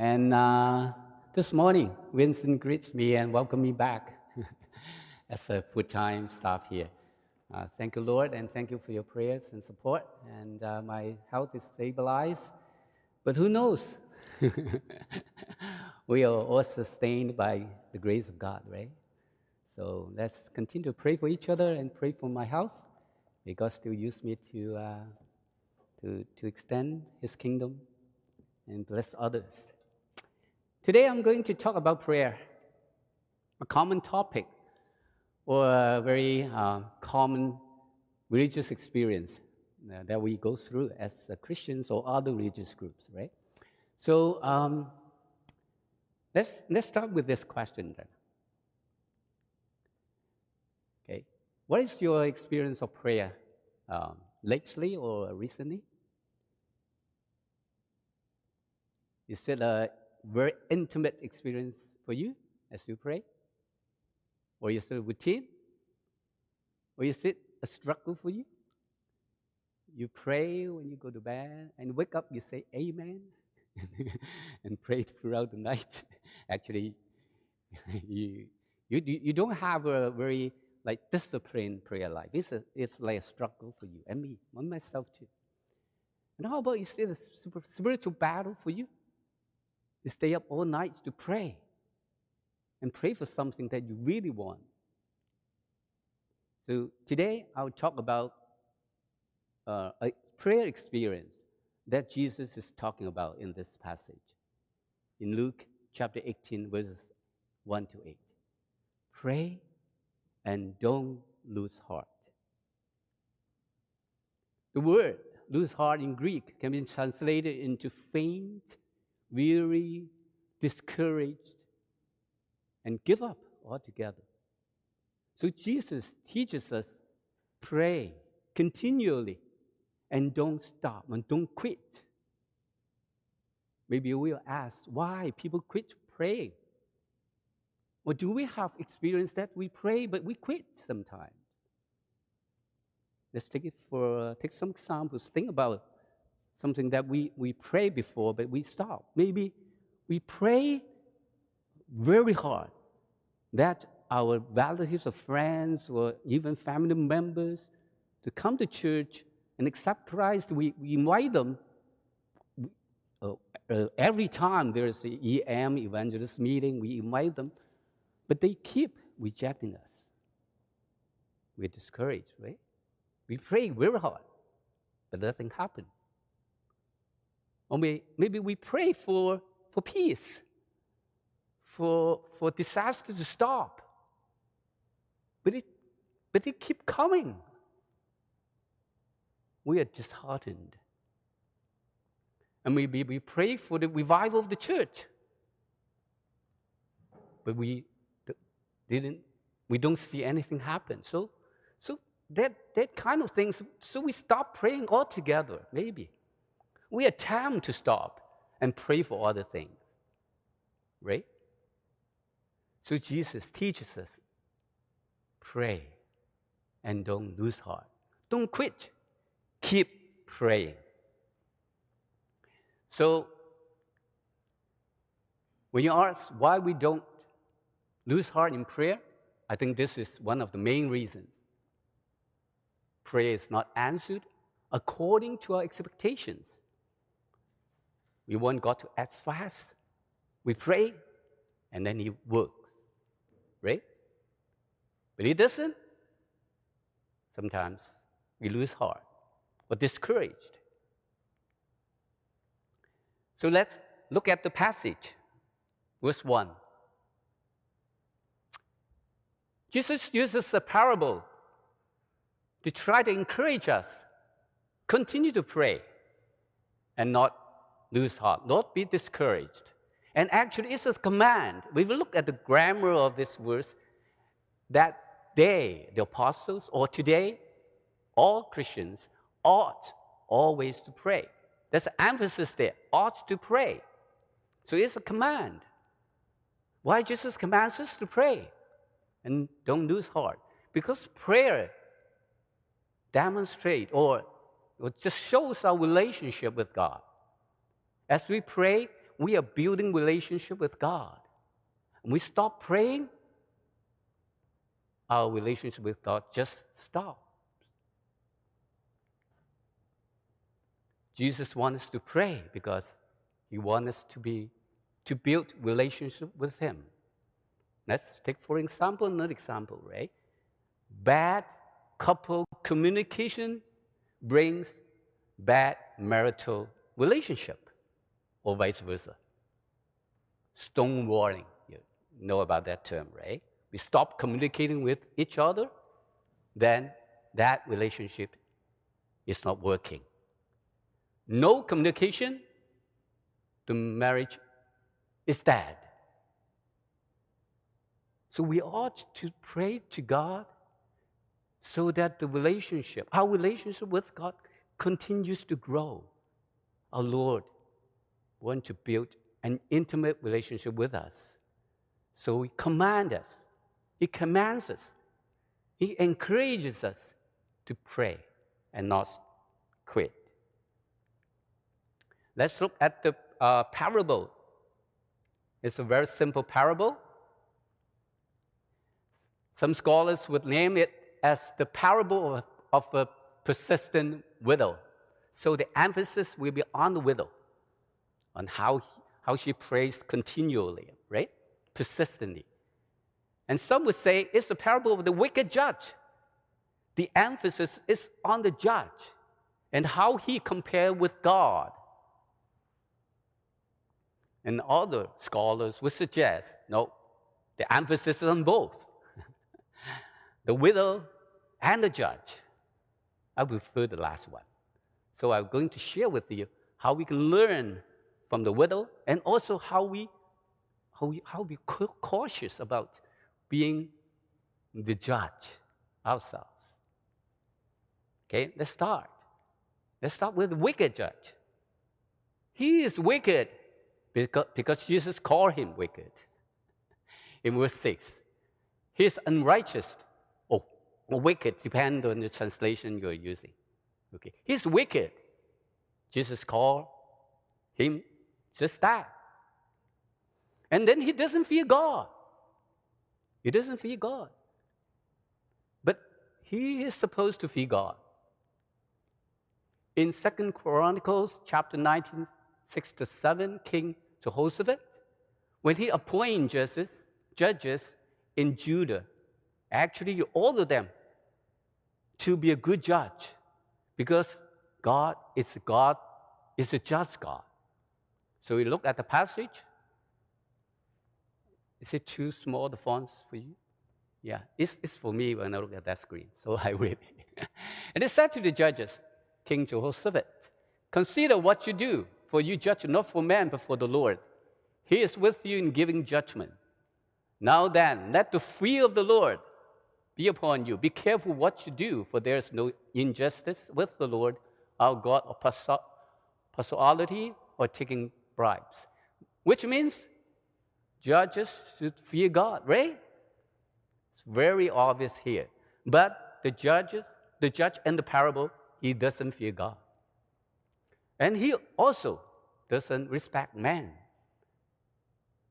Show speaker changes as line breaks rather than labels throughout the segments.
And uh, this morning, Vincent greets me and welcomed me back as a full time staff here. Uh, thank you, Lord, and thank you for your prayers and support. And uh, my health is stabilized. But who knows? we are all sustained by the grace of God, right? So let's continue to pray for each other and pray for my health. May God still use me to, uh, to, to extend His kingdom and bless others. Today I'm going to talk about prayer, a common topic or a very uh, common religious experience uh, that we go through as uh, Christians or other religious groups, right? So um, let's, let's start with this question then. Okay, what is your experience of prayer um, lately or recently? Is it a very intimate experience for you as you pray? Or is it a routine? Or is it a struggle for you? You pray when you go to bed and wake up, you say Amen and pray throughout the night. Actually, you, you, you don't have a very like disciplined prayer life. It's, a, it's like a struggle for you and me, and myself too. And how about you say the spiritual battle for you? Stay up all night to pray and pray for something that you really want. So today I'll talk about uh, a prayer experience that Jesus is talking about in this passage. In Luke chapter 18, verses 1 to 8. Pray and don't lose heart. The word lose heart in Greek can be translated into faint, weary, discouraged, and give up altogether. So Jesus teaches us pray continually and don't stop and don't quit. Maybe we'll ask why people quit praying. Or do we have experience that we pray but we quit sometimes? Let's take it for take some examples. Think about something that we, we pray before but we stop. Maybe we pray very hard that our relatives or friends or even family members to come to church and accept Christ. We, we invite them uh, uh, every time there's an EM evangelist meeting, we invite them, but they keep rejecting us. We're discouraged, right? We pray very hard, but nothing happens. Or may, maybe we pray for, for peace for, for disaster to stop. But it, but it keep coming. We are disheartened. And we, we, we pray for the revival of the church. But we didn't, we don't see anything happen. So, so that, that kind of things, so we stop praying altogether, maybe. We attempt to stop and pray for other things. Right? So Jesus teaches us pray and don't lose heart. Don't quit. Keep praying. So, when you ask why we don't lose heart in prayer, I think this is one of the main reasons. Prayer is not answered according to our expectations. We want God to act fast. We pray, and then He works right? But He doesn't. Sometimes we lose heart or discouraged. So let's look at the passage, verse 1. Jesus uses the parable to try to encourage us continue to pray and not lose heart, not be discouraged. And actually, it's a command. We will look at the grammar of this verse that they, the apostles, or today, all Christians ought always to pray. There's an emphasis there, ought to pray. So it's a command. Why Jesus commands us to pray and don't lose heart? Because prayer demonstrates or, or just shows our relationship with God. As we pray, we are building relationship with God. And we stop praying, our relationship with God just stops. Jesus wants us to pray because he wants us to be to build relationship with him. Let's take for example another example, right? Bad couple communication brings bad marital relationship, or vice versa. Stonewalling, you know about that term, right? We stop communicating with each other, then that relationship is not working. No communication, the marriage is dead. So we ought to pray to God so that the relationship, our relationship with God, continues to grow. Our Lord wants to build an intimate relationship with us. So He commands us, He commands us, He encourages us to pray and not quit. Let's look at the uh, parable. It's a very simple parable. Some scholars would name it as the parable of, of a persistent widow. So the emphasis will be on the widow, on how, how she prays continually, right? Persistently. And some would say it's a parable of the wicked judge. The emphasis is on the judge and how he compared with God. And other scholars would suggest no, the emphasis is on both the widow and the judge. I prefer the last one. So I'm going to share with you how we can learn from the widow and also how we, how we, how we cautious about being the judge ourselves. Okay, let's start. Let's start with the wicked judge. He is wicked because, because Jesus called him wicked. In verse 6, he is unrighteous or wicked, depend on the translation you're using. Okay. He's wicked. Jesus called him just that. And then he doesn't fear God. He doesn't fear God. But he is supposed to fear God. In Second Chronicles chapter 19, 6 to 7, King Jehoshaphat, when he appointed judges, judges in Judah, actually he ordered them to be a good judge because God is God is a just God. So we look at the passage. Is it too small, the fonts for you? Yeah, it's, it's for me when I look at that screen. So I read it. and it said to the judges, King Jehoshaphat, consider what you do, for you judge not for man, but for the Lord. He is with you in giving judgment. Now then, let the fear of the Lord be upon you. Be careful what you do, for there is no injustice with the Lord our God or partiality or taking bribes. Which means judges should fear God, right? It's very obvious here. But the judges, the judge in the parable, he doesn't fear God. And he also doesn't respect man,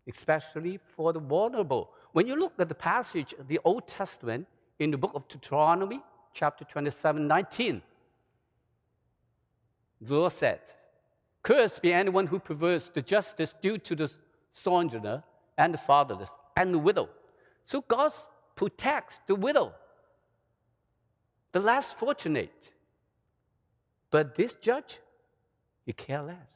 especially for the vulnerable. When you look at the passage, the Old Testament, in the book of Deuteronomy, chapter 27, 19. The Lord says, Cursed be anyone who perverts the justice due to the sojourner and the fatherless and the widow. So God protects the widow, the less fortunate. But this judge, he care less.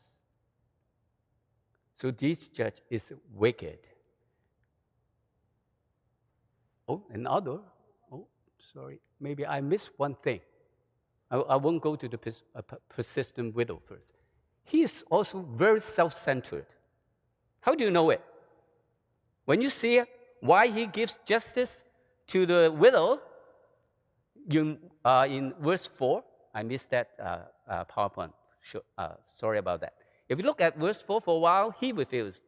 So this judge is wicked. Oh, another Oh, sorry, maybe I missed one thing. I, I won't go to the pers- uh, persistent widow first. He is also very self centered. How do you know it? When you see why he gives justice to the widow, you, uh, in verse 4, I missed that uh, uh, PowerPoint. Sure, uh, sorry about that. If you look at verse 4, for a while he refused.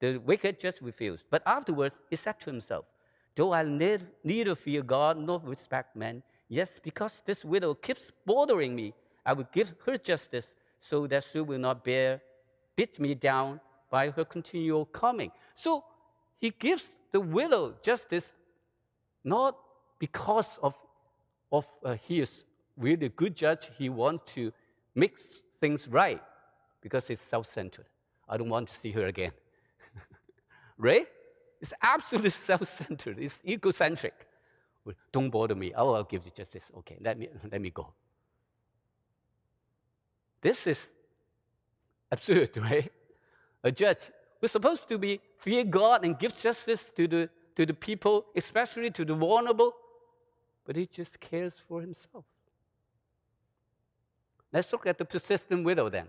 The wicked just refused. But afterwards, he said to himself, Though I need, neither fear God nor respect man, yes, because this widow keeps bothering me, I will give her justice so that she will not bear, beat me down by her continual coming. So he gives the widow justice not because of, of uh, he is really good judge, he wants to make things right, because he's self centered. I don't want to see her again. right? It's absolutely self centered, it's egocentric. Don't bother me. I'll give you justice. Okay, let me, let me go. This is absurd, right? A judge who's supposed to be fear God and give justice to the, to the people, especially to the vulnerable, but he just cares for himself. Let's look at the persistent widow then.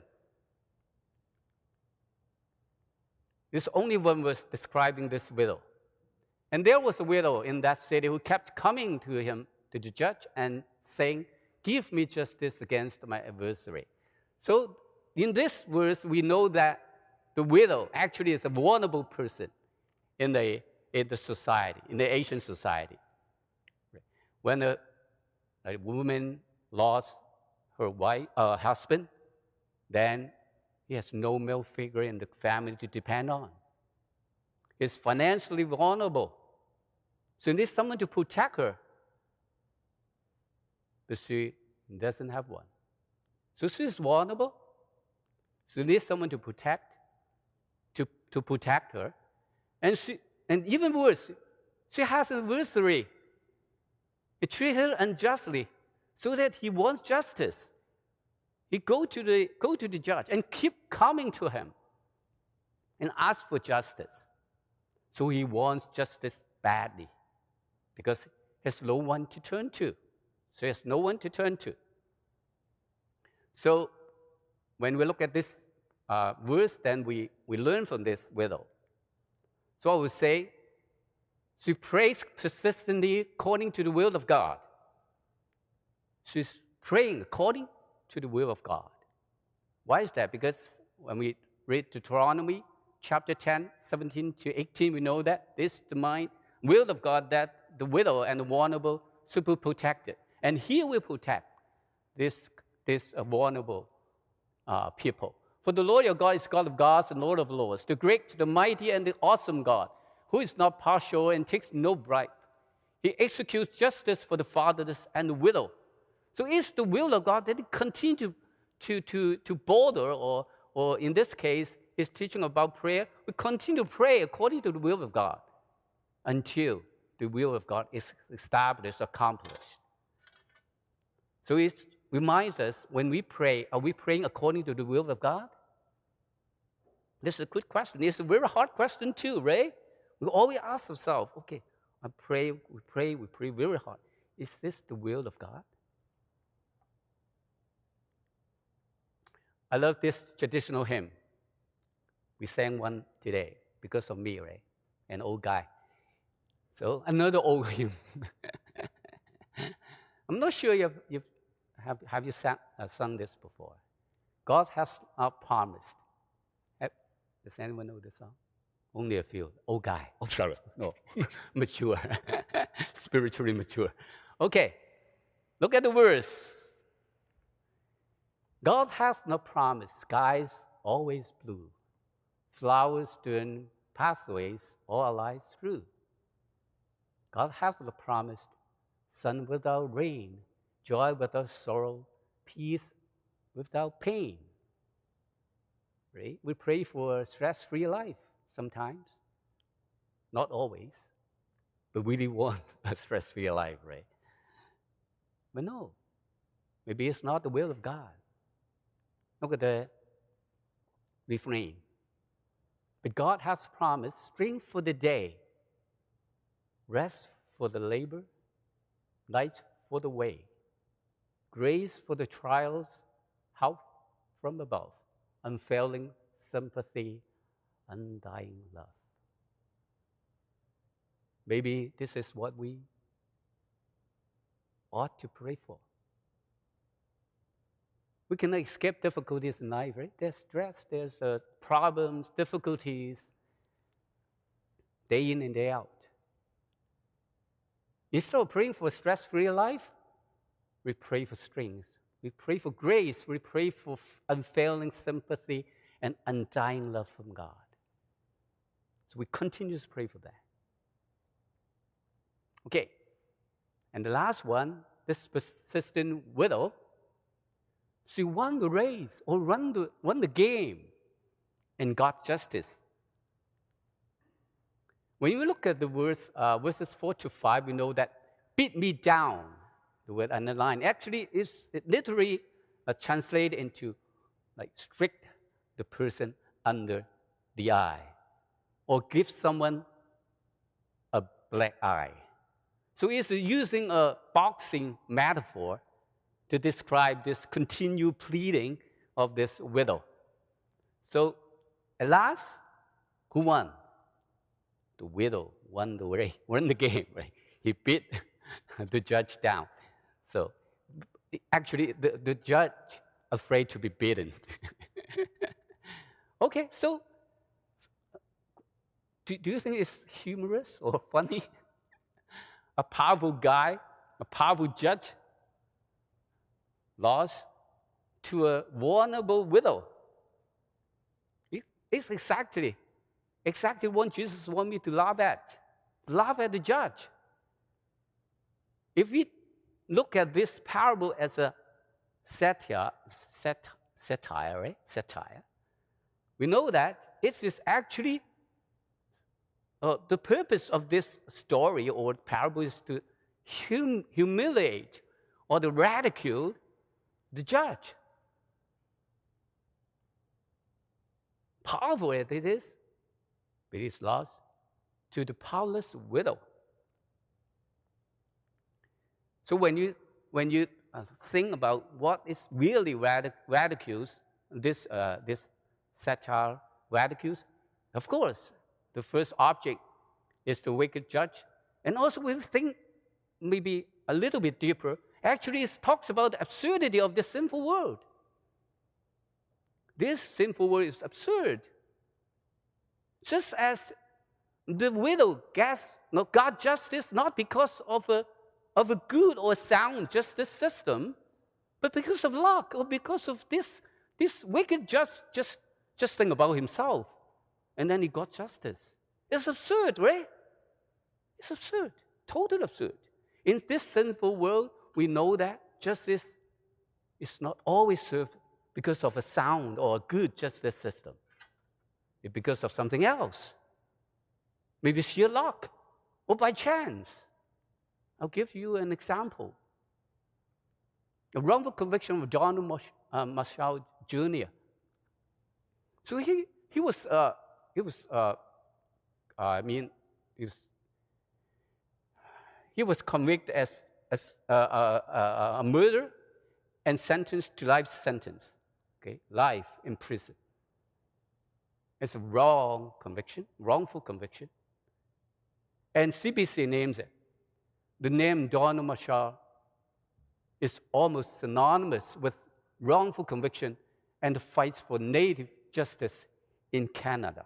There's only one verse describing this widow. And there was a widow in that city who kept coming to him, to the judge, and saying, Give me justice against my adversary. So, in this verse, we know that the widow actually is a vulnerable person in the, in the society, in the Asian society. When a, a woman lost her wife, uh, husband, then he has no male figure in the family to depend on. He's financially vulnerable. So he needs someone to protect her. But she doesn't have one. So she's vulnerable. She needs someone to protect, to, to protect her. And, she, and even worse, she has an adversary. He treats her unjustly so that he wants justice. He go to the, go to the judge and keep coming to him and ask for justice. So he wants justice badly because he has no one to turn to. So he has no one to turn to. So when we look at this uh, verse, then we, we learn from this widow. So I would say she prays persistently according to the will of God. She's praying according to the will of God. Why is that? Because when we read Deuteronomy chapter 10, 17 to 18, we know that this is the mind, will of God that the widow and the vulnerable should be protected. And He will protect this, this uh, vulnerable uh, people. For the Lord your God is God of gods and Lord of lords, the great, the mighty, and the awesome God, who is not partial and takes no bribe. He executes justice for the fatherless and the widow so it's the will of God that continue to, to, to, bother, or, or in this case, is teaching about prayer. We continue to pray according to the will of God until the will of God is established, accomplished. So it reminds us when we pray, are we praying according to the will of God? This is a good question. It's a very hard question, too, right? We always ask ourselves, okay, I pray, we pray, we pray very hard. Is this the will of God? I love this traditional hymn. We sang one today because of me, right? An old guy. So another old hymn. I'm not sure you've, have, have you uh, sung this before. God has not promised. Does anyone know this song? Only a few. Old guy. Oh, sorry. No. mature. Spiritually mature. Okay. Look at the verse. God has no promise, skies always blue, flowers strewn pathways all our lives through. God has the promised sun without rain, joy without sorrow, peace without pain. Right? We pray for a stress free life sometimes, not always, but we really want a stress free life, right? But no, maybe it's not the will of God. Look at the refrain. But God has promised strength for the day, rest for the labor, light for the way, grace for the trials, help from above, unfailing sympathy, undying love. Maybe this is what we ought to pray for. We cannot escape difficulties in life, right? There's stress, there's uh, problems, difficulties, day in and day out. Instead of praying for a stress free life, we pray for strength. We pray for grace. We pray for unfailing sympathy and undying love from God. So we continue to pray for that. Okay. And the last one, this persistent widow, she won the race or won the, won the game and God's justice. When you look at the verse, uh, verses 4 to 5, we know that beat me down, the word underline, actually is literally uh, translated into like strict the person under the eye or give someone a black eye. So it's using a boxing metaphor to describe this continued pleading of this widow. So at last, who won? The widow won the won the game, right? He beat the judge down. So actually, the, the judge afraid to be beaten. okay, so do, do you think it's humorous or funny? a powerful guy, a powerful judge, lost to a vulnerable widow. It's exactly, exactly what Jesus wants me to laugh at. Laugh at the judge. If we look at this parable as a satire, sat, satire, satire, we know that it is actually uh, the purpose of this story or parable is to hum- humiliate or to ridicule the judge. Powerful as it is, but it's lost to the powerless widow. So when you when you uh, think about what is really radic- ridicules this uh, this satire ridicules, of course, the first object is the wicked judge. And also, we think maybe a little bit deeper. Actually, it talks about the absurdity of this sinful world. This sinful world is absurd. Just as the widow gets no, got justice not because of a, of a good or sound justice system, but because of luck or because of this, this wicked judge just, just think about himself and then he got justice. It's absurd, right? It's absurd, totally absurd. In this sinful world, we know that justice is not always served because of a sound or a good justice system. It's because of something else. Maybe sheer luck or by chance. I'll give you an example. A wrongful conviction of Donald uh, Marshall Jr. So he, he was uh, he was, uh, uh, I mean, he was, he was convicted as, as uh, a murder and sentenced to life sentence, okay, life in prison. It's a wrong conviction, wrongful conviction. And CBC names it. The name Donald Marshall is almost synonymous with wrongful conviction and the fights for native justice in Canada.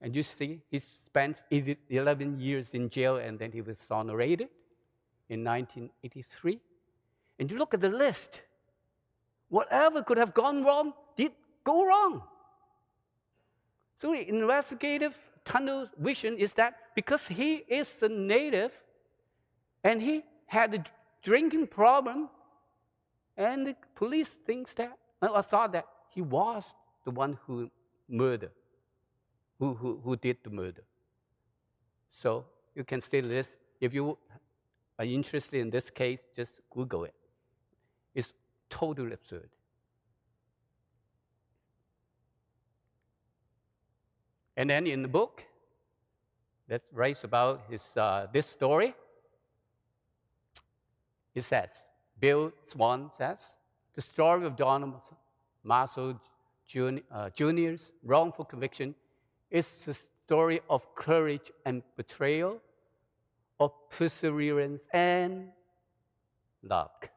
And you see, he spent 11 years in jail and then he was exonerated in 1983. And you look at the list, whatever could have gone wrong did go wrong. So the investigative tunnel vision is that because he is a native and he had a drinking problem, and the police thinks that, or thought that he was the one who murdered who, who, who did the murder. So you can still this. If you are interested in this case, just Google it. It's totally absurd. And then in the book that writes about his, uh, this story, it says, Bill Swan says, the story of Donald Marshall Jr.'s uh, wrongful conviction is the story of courage and betrayal, of perseverance and luck.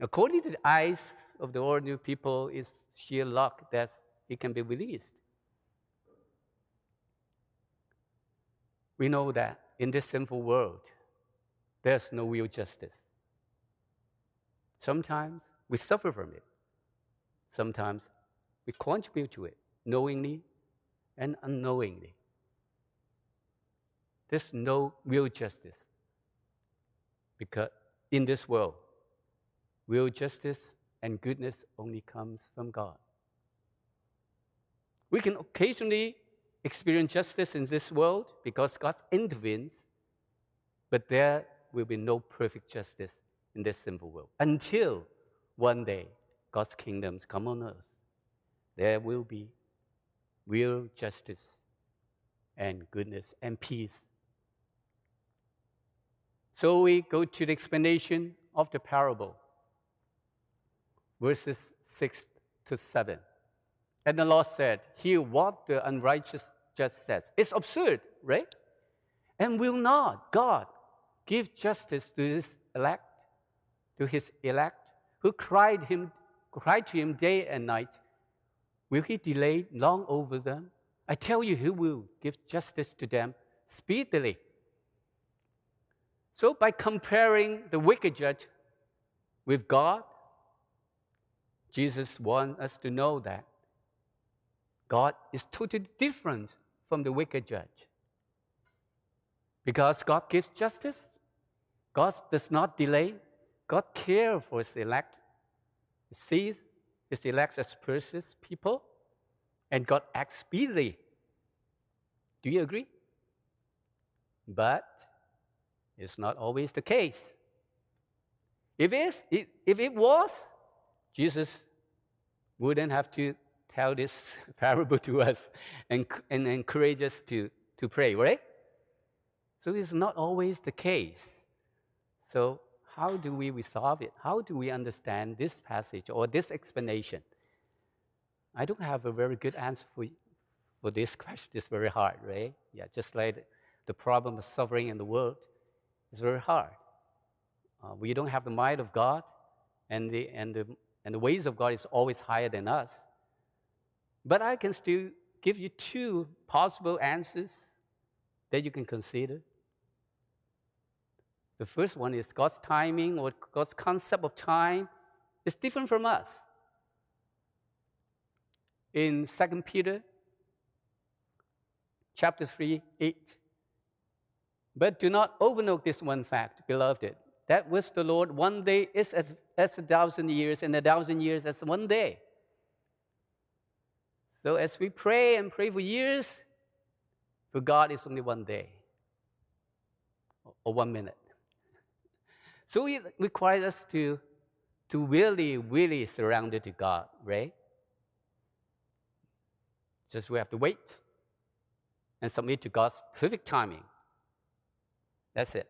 According to the eyes of the ordinary people, it's sheer luck that he can be released. We know that in this sinful world, there's no real justice. Sometimes we suffer from it. Sometimes we contribute to it knowingly and unknowingly. There's no real justice because in this world, real justice and goodness only comes from God. We can occasionally experience justice in this world because God intervenes, but there will be no perfect justice in this simple world until one day God's kingdoms come on earth. There will be real justice and goodness and peace. So we go to the explanation of the parable, verses 6 to 7. And the Lord said, Hear what the unrighteous judge says. It's absurd, right? And will not God give justice to his elect, to his elect, who cried him, cried to him day and night? Will he delay long over them? I tell you, he will give justice to them speedily. So, by comparing the wicked judge with God, Jesus wants us to know that God is totally different from the wicked judge. Because God gives justice, God does not delay, God cares for his elect. He sees his elect as precious people, and God acts speedily. Do you agree? But it's not always the case. If, if it was, Jesus wouldn't have to tell this parable to us and, and encourage us to, to pray, right? So it's not always the case. So, how do we resolve it? How do we understand this passage or this explanation? I don't have a very good answer for, for this question. It's very hard, right? Yeah, just like the problem of suffering in the world is very hard. Uh, we don't have the mind of God, and the, and, the, and the ways of God is always higher than us. But I can still give you two possible answers that you can consider. The first one is God's timing or God's concept of time is different from us. In 2 Peter chapter 3, 8. But do not overlook this one fact, beloved, that with the Lord one day is as, as a thousand years, and a thousand years as one day. So as we pray and pray for years, for God is only one day or one minute. So it requires us to, to really, really surrender to God, right? Just we have to wait and submit to God's perfect timing. That's it.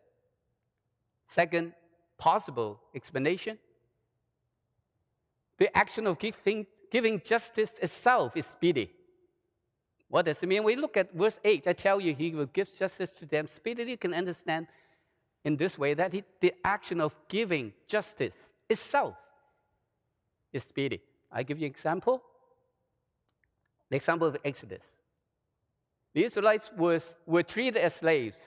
Second possible explanation the action of giving giving justice itself is speedy. What does it mean? We look at verse 8. I tell you, he will give justice to them speedily. You can understand in this way that he, the action of giving justice itself is speedy. I give you an example. The example of Exodus. The Israelites was, were treated as slaves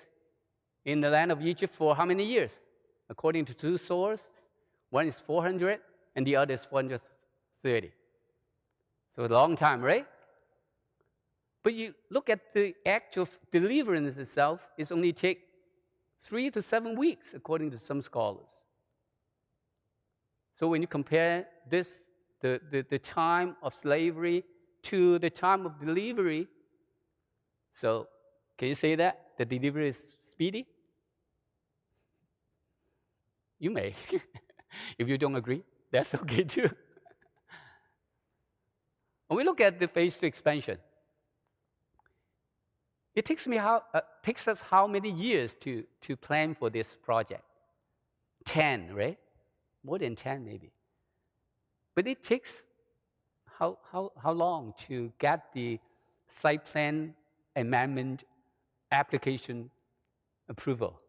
in the land of Egypt for how many years? According to two sources, one is 400 and the other is 430. So a long time, right? But you look at the act of deliverance itself, it's only take three to seven weeks, according to some scholars. So when you compare this, the, the, the time of slavery to the time of delivery, so can you say that? The delivery is speedy? You may. if you don't agree, that's okay too. When we look at the phase two expansion, it takes, me how, uh, takes us how many years to, to plan for this project? 10, right? More than 10, maybe. But it takes how, how, how long to get the site plan amendment application approval?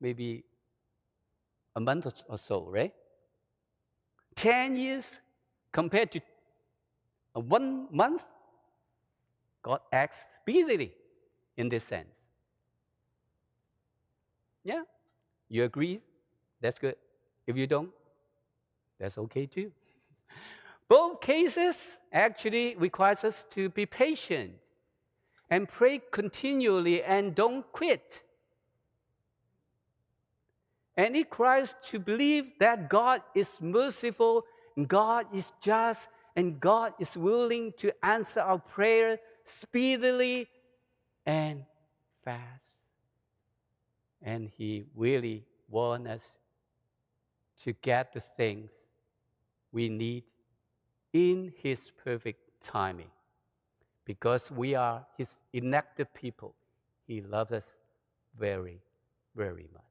Maybe a month or so, right? 10 years compared to one month, God acts speedily in this sense. Yeah, you agree? That's good. If you don't, that's okay too. Both cases actually requires us to be patient and pray continually and don't quit. And it cries to believe that God is merciful, God is just, and God is willing to answer our prayer speedily and fast. And He really wants us to get the things we need in His perfect timing. Because we are His elected people, He loves us very, very much.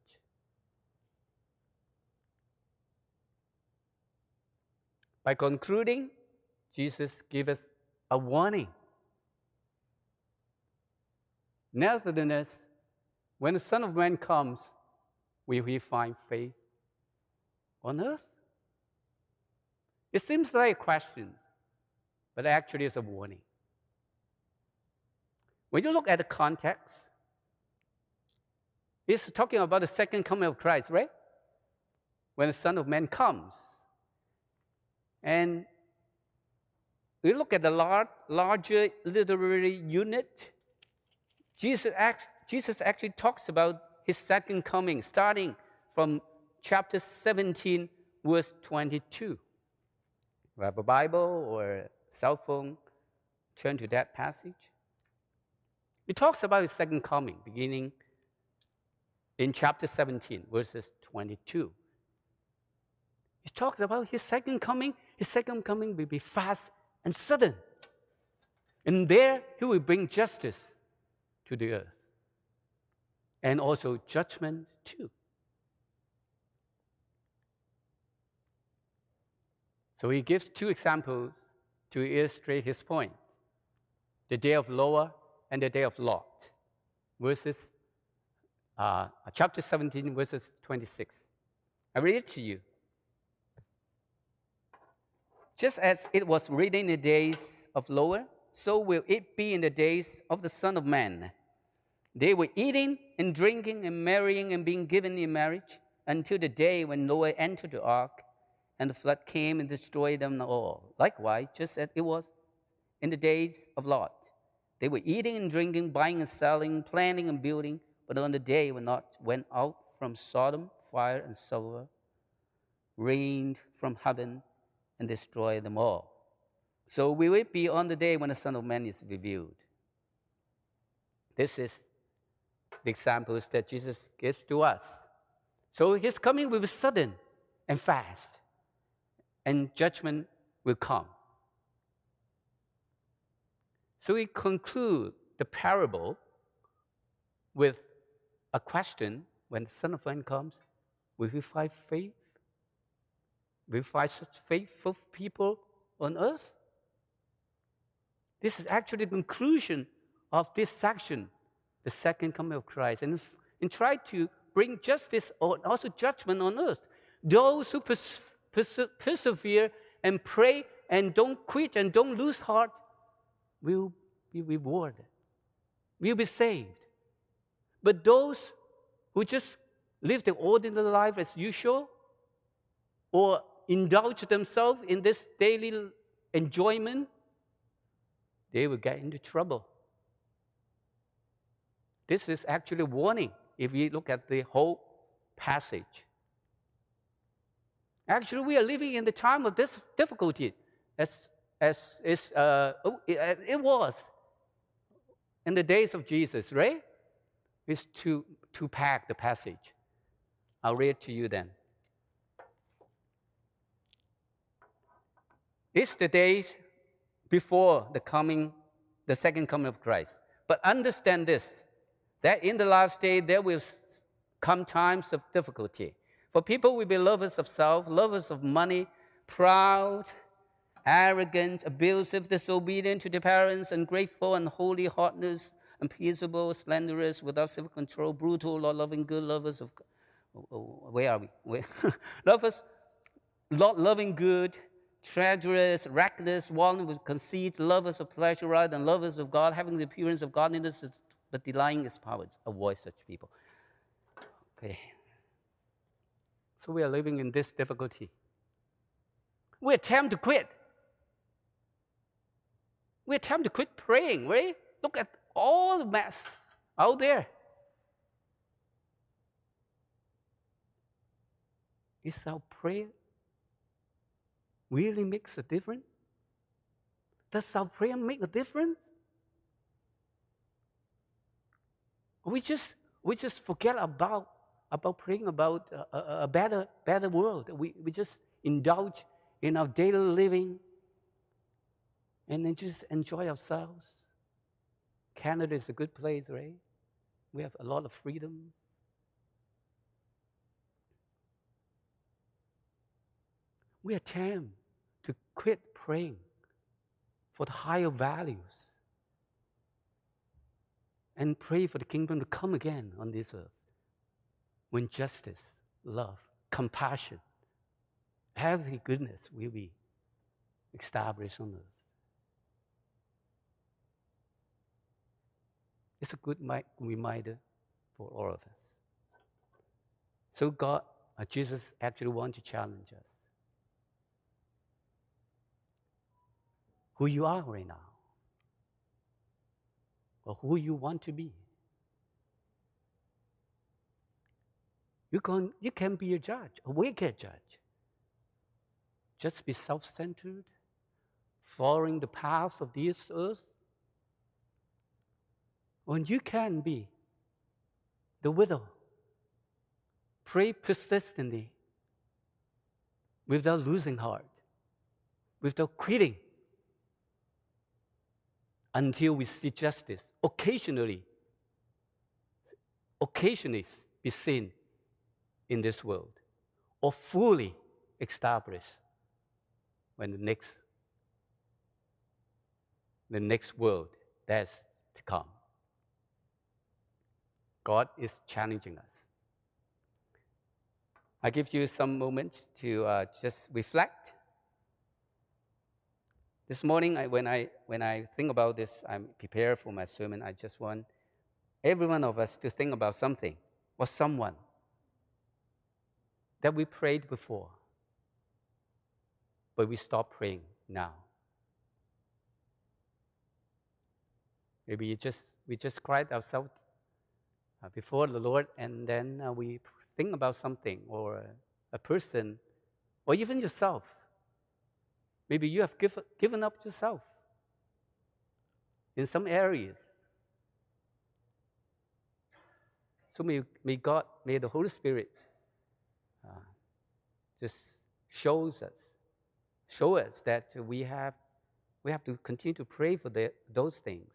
By concluding, Jesus gives us a warning. Nevertheless, when the Son of Man comes, will he find faith on earth? It seems like a question, but actually it's a warning. When you look at the context, it's talking about the second coming of Christ, right? When the Son of Man comes. And we look at the large, larger literary unit. Jesus, Jesus actually talks about his second coming, starting from chapter 17, verse 22. You have a Bible or cell phone, turn to that passage. He talks about his second coming, beginning in chapter 17, verses 22. He talks about his second coming his second coming will be fast and sudden. And there he will bring justice to the earth and also judgment too. So he gives two examples to illustrate his point the day of Noah and the day of Lot. Verses, uh, chapter 17, verses 26. I read it to you. Just as it was written in the days of Noah, so will it be in the days of the Son of Man. They were eating and drinking and marrying and being given in marriage until the day when Noah entered the ark and the flood came and destroyed them all. Likewise, just as it was in the days of Lot. They were eating and drinking, buying and selling, planning and building, but on the day when Lot went out from Sodom, fire and sulfur rained from heaven and destroy them all. So we will be on the day when the Son of Man is revealed. This is the examples that Jesus gives to us. So his coming will be sudden and fast, and judgment will come. So we conclude the parable with a question when the Son of Man comes, will he find faith? We find such faithful people on earth? This is actually the conclusion of this section, the second coming of Christ, and, and try to bring justice or also judgment on earth. Those who pers- pers- persevere and pray and don't quit and don't lose heart will be rewarded, will be saved. But those who just live the ordinary life as usual, or indulge themselves in this daily enjoyment, they will get into trouble. This is actually a warning if we look at the whole passage. Actually, we are living in the time of this difficulty, as, as, as uh, oh, it, uh, was in the days of Jesus, right? It's to, to pack the passage. I'll read to you then. It's the days before the coming, the second coming of Christ. But understand this that in the last day there will come times of difficulty. For people will be lovers of self, lovers of money, proud, arrogant, abusive, disobedient to their parents, ungrateful, unholy, heartless, unpeaceable, slanderous, without self control, brutal, not loving good, lovers of. Oh, oh, where are we? Where? lovers, not loving good, treacherous, reckless, one with conceit, lovers of pleasure rather than lovers of God, having the appearance of godliness but denying its power. Avoid such people. Okay. So we are living in this difficulty. We attempt to quit, We attempt to quit praying, right? Look at all the mess out there. Is our prayer really makes a difference? Does our prayer make a difference? We just we just forget about about praying about a, a, better better world. We we just indulge in our daily living and then just enjoy ourselves. Canada is a good place, right? We have a lot of freedom. we are to quit praying for the higher values and pray for the kingdom to come again on this earth when justice, love, compassion, every goodness will be established on earth. It's a good reminder for all of us. So God, uh, Jesus actually wants to challenge us. Who you are right now or who you want to be. You can, you can be a judge, a wicked judge. Just be self centered, following the paths of this earth. When you can be the widow, pray persistently without losing heart, without quitting, until we see justice occasionally, occasionally be seen in this world, or fully established when the next, the next world that's to come. God is challenging us. I give you some moments to uh, just reflect this morning, I, when, I, when I think about this, I'm prepared for my sermon. I just want every one of us to think about something or someone that we prayed before, but we stop praying now. Maybe you just, we just cried ourselves uh, before the Lord, and then uh, we think about something or a person or even yourself Maybe you have give, given up yourself in some areas. So may, may God, may the Holy Spirit uh, just shows us, show us that we have, we have to continue to pray for the, those things.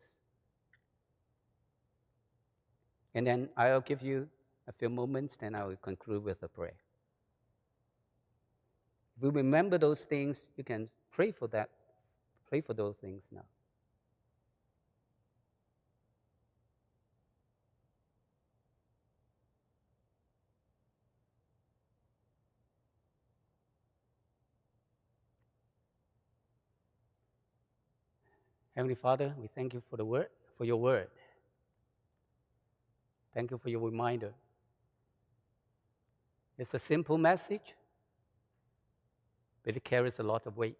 And then I'll give you a few moments, then I will conclude with a prayer. If you remember those things, you can Pray for that. Pray for those things now. Heavenly Father, we thank you for the word, for your word. Thank you for your reminder. It's a simple message, but it carries a lot of weight.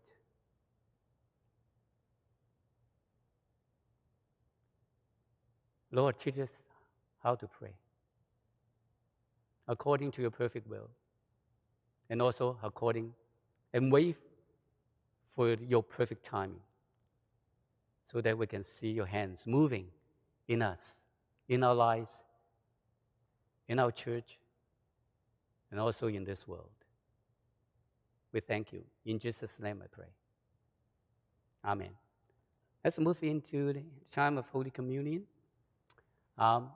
Lord, teach us how to pray according to your perfect will, and also according and wait for your perfect timing so that we can see your hands moving in us, in our lives, in our church, and also in this world. We thank you. In Jesus' name I pray. Amen. Let's move into the time of Holy Communion. Um,